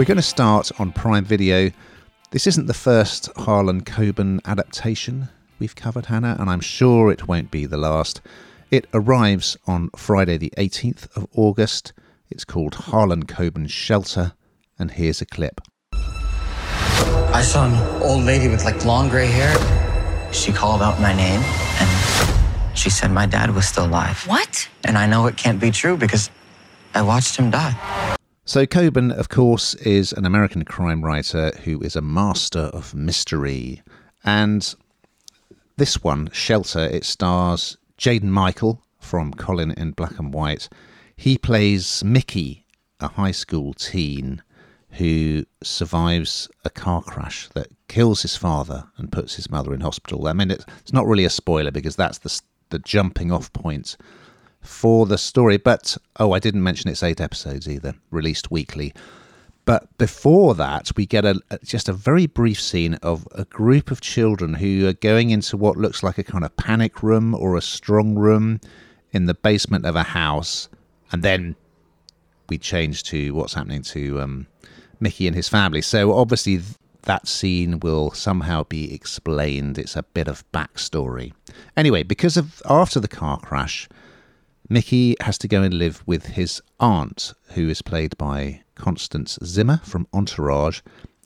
We're going to start on Prime Video. This isn't the first Harlan Coben adaptation we've covered, Hannah, and I'm sure it won't be the last. It arrives on Friday, the 18th of August. It's called Harlan Coben's Shelter, and here's a clip. I saw an old lady with like long gray hair. She called out my name and she said my dad was still alive. What? And I know it can't be true because I watched him die. So, Coben, of course, is an American crime writer who is a master of mystery. And this one, Shelter, it stars Jaden Michael from Colin in Black and White. He plays Mickey, a high school teen who survives a car crash that kills his father and puts his mother in hospital. I mean, it's, not really a spoiler because that's the, the jumping off point for the story. But, oh, I didn't mention it's eight episodes either, released weekly. But before that, we get a, just a very brief scene of a group of children who are going into what looks like a kind of panic room or a strong room in the basement of a house. And then we change to what's happening to um, Mickey and his family. So obviously, that scene will somehow be explained. It's a bit of backstory. Anyway, because of after the car crash, Mickey has to go and live with his aunt, who is played by Constance Zimmer from Entourage,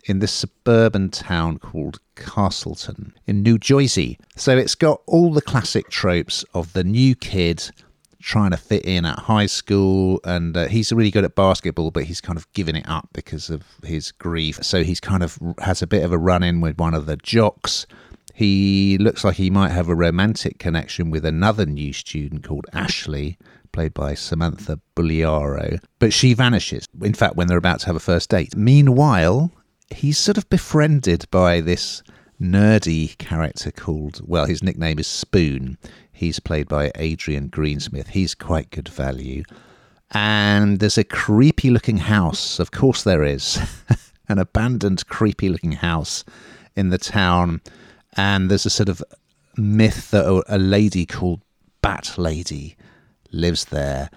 in this suburban town called Kasselton in New Jersey. So it's got all the classic tropes of the new kid trying to fit in at high school and uh, he's really good at basketball but he's kind of given it up because of his grief so he's kind of has a bit of a run in with one of the jocks he looks like he might have a romantic connection with another new student called Ashley played by Samantha Bugliaro but she vanishes in fact when they're about to have a first date meanwhile he's sort of befriended by this nerdy character called well his nickname is Spoon He's played by Adrian Greensmith. He's quite good value. And there's a creepy looking house. Of course, there is. An abandoned, creepy looking house in the town. And there's a sort of myth that a lady called Bat Lady lives there.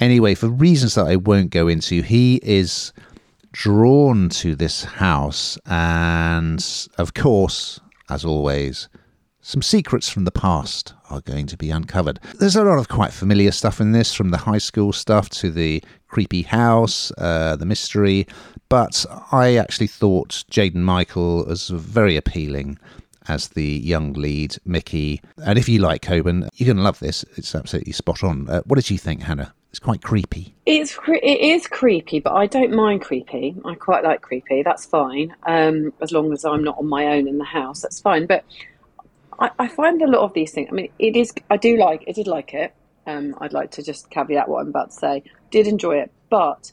Anyway, for reasons that I won't go into, he is drawn to this house. And of course, as always, some secrets from the past are going to be uncovered. There's a lot of quite familiar stuff in this, from the high school stuff to the creepy house, uh, the mystery, but I actually thought Jaden Michael was very appealing as the young lead, Mickey. And if you like Coben, you're going to love this. It's absolutely spot on. Uh, what did you think, Hannah? It's quite creepy. It's it is creepy, but I don't mind creepy. I quite like creepy. That's fine, um, as long as I'm not on my own in the house. That's fine. But I, I find a lot of these things. I mean, it is. I do like. I did like it. Um, I'd like to just caveat what I'm about to say. Did enjoy it, but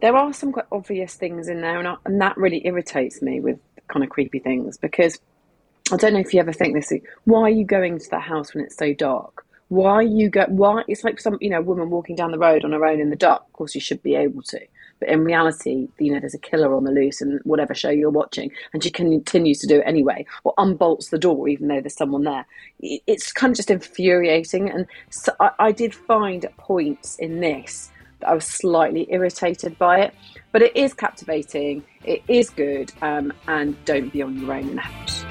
there are some quite obvious things in there, and, I, and that really irritates me with kind of creepy things because I don't know if you ever think this. Why are you going to that house when it's so dark? Why you go? Why it's like some you know woman walking down the road on her own in the dark. Of course, you should be able to. But in reality, you know, there's a killer on the loose in whatever show you're watching, and she continues to do it anyway, or unbolts the door even though there's someone there. It's kind of just infuriating. And so I, I did find points in this that I was slightly irritated by it, but it is captivating. It is good, um, and don't be on your own in the house.